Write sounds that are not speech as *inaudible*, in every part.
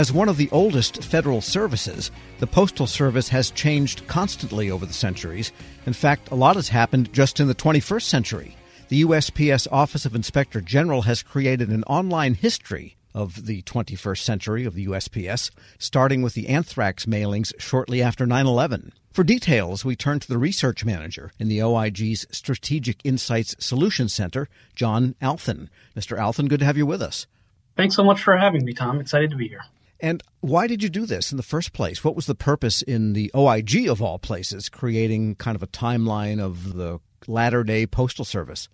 As one of the oldest federal services, the Postal Service has changed constantly over the centuries. In fact, a lot has happened just in the 21st century. The USPS Office of Inspector General has created an online history of the 21st century of the USPS, starting with the anthrax mailings shortly after 9 11. For details, we turn to the research manager in the OIG's Strategic Insights Solutions Center, John Althen. Mr. Althen, good to have you with us. Thanks so much for having me, Tom. Excited to be here. And why did you do this in the first place? What was the purpose in the OIG of all places, creating kind of a timeline of the latter day postal service?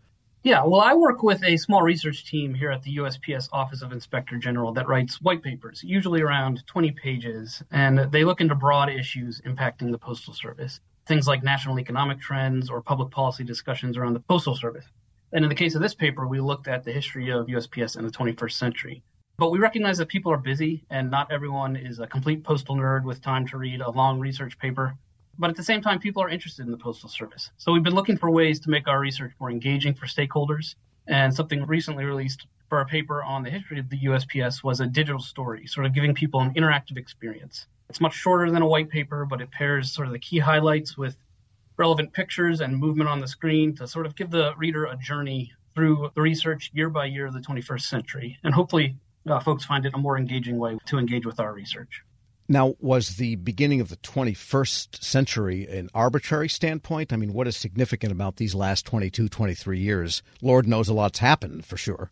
Yeah, well, I work with a small research team here at the USPS Office of Inspector General that writes white papers, usually around 20 pages, and they look into broad issues impacting the Postal Service, things like national economic trends or public policy discussions around the Postal Service. And in the case of this paper, we looked at the history of USPS in the 21st century. But we recognize that people are busy and not everyone is a complete postal nerd with time to read a long research paper. But at the same time, people are interested in the Postal Service. So we've been looking for ways to make our research more engaging for stakeholders. And something recently released for a paper on the history of the USPS was a digital story, sort of giving people an interactive experience. It's much shorter than a white paper, but it pairs sort of the key highlights with relevant pictures and movement on the screen to sort of give the reader a journey through the research year by year of the 21st century. And hopefully, uh, folks find it a more engaging way to engage with our research. Now, was the beginning of the 21st century an arbitrary standpoint? I mean, what is significant about these last 22, 23 years? Lord knows a lot's happened for sure.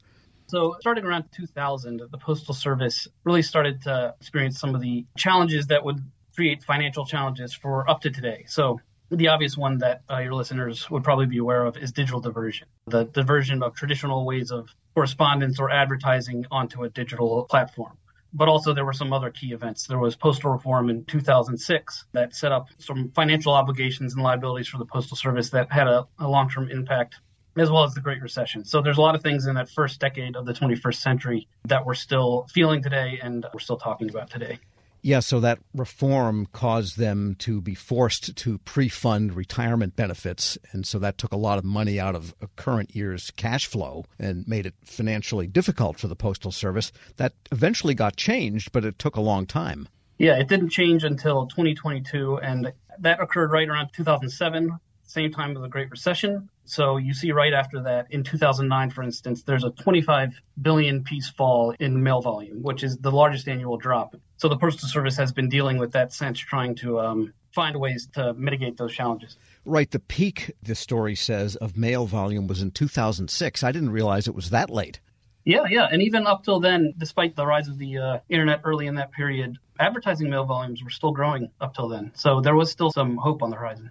So, starting around 2000, the Postal Service really started to experience some of the challenges that would create financial challenges for up to today. So, the obvious one that uh, your listeners would probably be aware of is digital diversion, the diversion of traditional ways of correspondence or advertising onto a digital platform but also there were some other key events. There was postal reform in 2006 that set up some financial obligations and liabilities for the postal service that had a, a long-term impact as well as the Great Recession. So there's a lot of things in that first decade of the 21st century that we're still feeling today and we're still talking about today. Yeah, so that reform caused them to be forced to pre fund retirement benefits. And so that took a lot of money out of a current year's cash flow and made it financially difficult for the Postal Service. That eventually got changed, but it took a long time. Yeah, it didn't change until 2022. And that occurred right around 2007 same time of the Great Recession. So you see right after that, in 2009, for instance, there's a 25 billion piece fall in mail volume, which is the largest annual drop. So the Postal Service has been dealing with that since trying to um, find ways to mitigate those challenges. Right. The peak, the story says, of mail volume was in 2006. I didn't realize it was that late. Yeah, yeah. And even up till then, despite the rise of the uh, internet early in that period, advertising mail volumes were still growing up till then. So there was still some hope on the horizon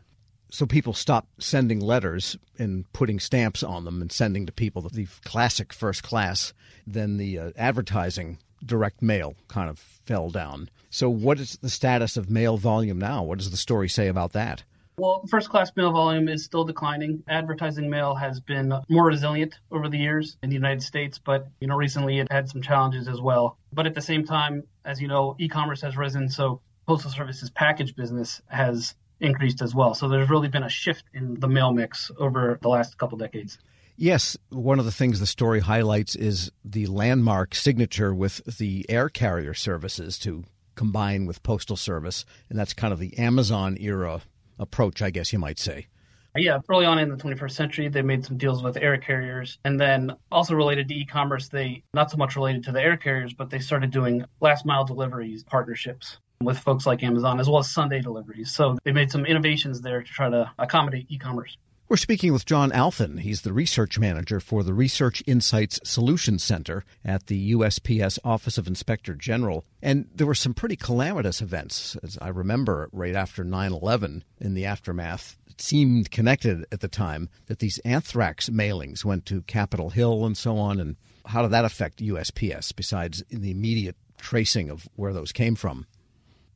so people stopped sending letters and putting stamps on them and sending to people the classic first class. Then the uh, advertising direct mail kind of fell down. So, what is the status of mail volume now? What does the story say about that? Well, first class mail volume is still declining. Advertising mail has been more resilient over the years in the United States, but you know recently it had some challenges as well. But at the same time, as you know, e-commerce has risen, so Postal Service's package business has increased as well. So there's really been a shift in the mail mix over the last couple decades. Yes, one of the things the story highlights is the landmark signature with the air carrier services to combine with postal service, and that's kind of the Amazon era approach, I guess you might say. Yeah, early on in the 21st century, they made some deals with air carriers. And then also related to e commerce, they, not so much related to the air carriers, but they started doing last mile deliveries partnerships with folks like Amazon, as well as Sunday deliveries. So they made some innovations there to try to accommodate e commerce. We're speaking with John Althen. He's the research manager for the Research Insights Solutions Center at the USPS Office of Inspector General. And there were some pretty calamitous events, as I remember, right after 9 11 in the aftermath. It seemed connected at the time that these anthrax mailings went to Capitol Hill and so on. And how did that affect USPS besides in the immediate tracing of where those came from?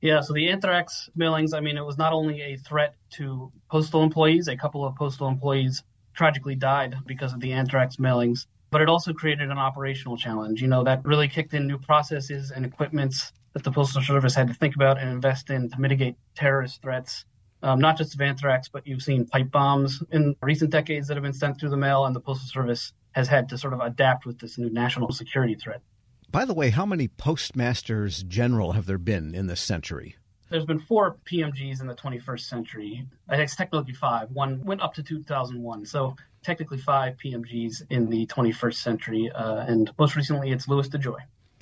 Yeah, so the anthrax mailings, I mean, it was not only a threat to postal employees, a couple of postal employees tragically died because of the anthrax mailings, but it also created an operational challenge. You know, that really kicked in new processes and equipments that the Postal Service had to think about and invest in to mitigate terrorist threats. Um, not just of anthrax, but you've seen pipe bombs in recent decades that have been sent through the mail, and the Postal Service has had to sort of adapt with this new national security threat. By the way, how many postmasters general have there been in this century? There's been four PMGs in the 21st century. I think it's technically five. One went up to 2001. So technically five PMGs in the 21st century. Uh, and most recently, it's Louis DeJoy.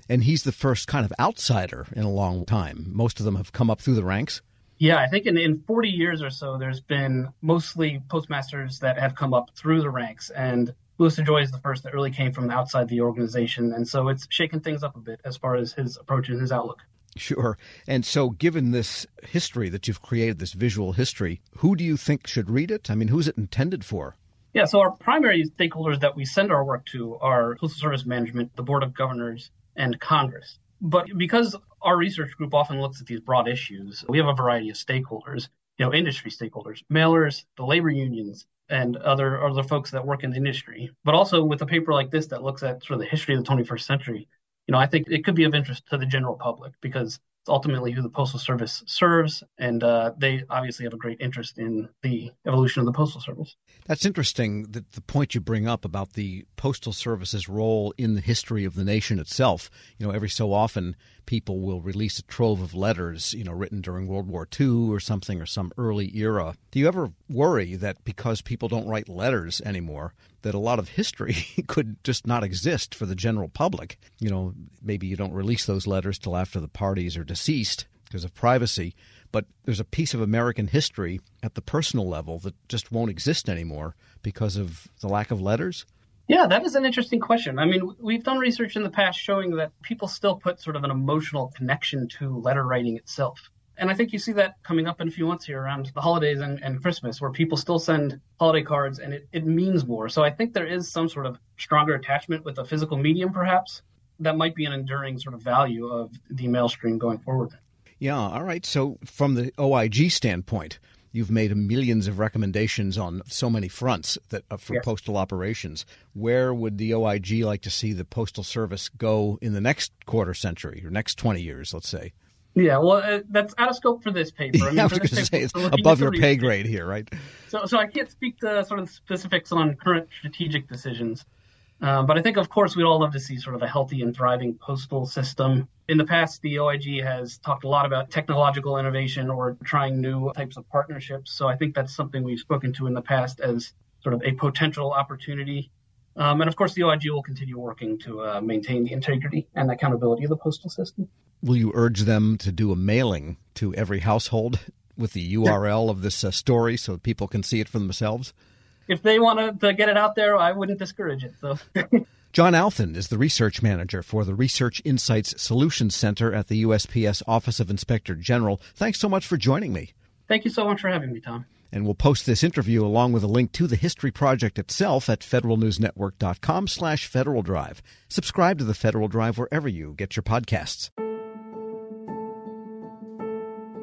And he's the first kind of outsider in a long time. Most of them have come up through the ranks. Yeah, I think in, in 40 years or so, there's been mostly postmasters that have come up through the ranks. And Louis DeJoy is the first that really came from outside the organization. And so it's shaken things up a bit as far as his approach and his outlook. Sure. And so, given this history that you've created, this visual history, who do you think should read it? I mean, who's it intended for? Yeah, so our primary stakeholders that we send our work to are Postal Service Management, the Board of Governors, and Congress. But because our research group often looks at these broad issues, we have a variety of stakeholders, you know, industry stakeholders, mailers, the labor unions, and other other folks that work in the industry. But also with a paper like this that looks at sort of the history of the 21st century, you know, I think it could be of interest to the general public because it's ultimately who the Postal Service serves, and uh, they obviously have a great interest in the evolution of the Postal Service. That's interesting that the point you bring up about the Postal Service's role in the history of the nation itself. You know, every so often people will release a trove of letters, you know, written during World War II or something or some early era. Do you ever worry that because people don't write letters anymore, that a lot of history *laughs* could just not exist for the general public? You know, maybe you don't release those letters till after the parties are deceased because of privacy, but there's a piece of American history at the personal level that just won't exist anymore because of the lack of letters. Yeah, that is an interesting question. I mean, we've done research in the past showing that people still put sort of an emotional connection to letter writing itself. And I think you see that coming up in a few months here around the holidays and, and Christmas, where people still send holiday cards and it, it means more. So I think there is some sort of stronger attachment with a physical medium, perhaps, that might be an enduring sort of value of the mail stream going forward. Yeah, all right. So, from the OIG standpoint, You've made millions of recommendations on so many fronts that uh, for yes. postal operations. Where would the OIG like to see the postal service go in the next quarter century or next twenty years? Let's say. Yeah, well, uh, that's out of scope for this paper. I, *laughs* mean, I was going to say it's above your pay grade here, right? So, so I can't speak to sort of specifics on current strategic decisions. Uh, but I think, of course, we'd all love to see sort of a healthy and thriving postal system. In the past, the OIG has talked a lot about technological innovation or trying new types of partnerships. So I think that's something we've spoken to in the past as sort of a potential opportunity. Um, and of course, the OIG will continue working to uh, maintain the integrity and accountability of the postal system. Will you urge them to do a mailing to every household with the URL of this uh, story so people can see it for themselves? If they want to get it out there, I wouldn't discourage it. So. *laughs* John Althen is the research manager for the Research Insights Solutions Center at the USPS Office of Inspector General. Thanks so much for joining me. Thank you so much for having me, Tom. And we'll post this interview along with a link to the History Project itself at federalnewsnetwork.com slash Federal Drive. Subscribe to the Federal Drive wherever you get your podcasts.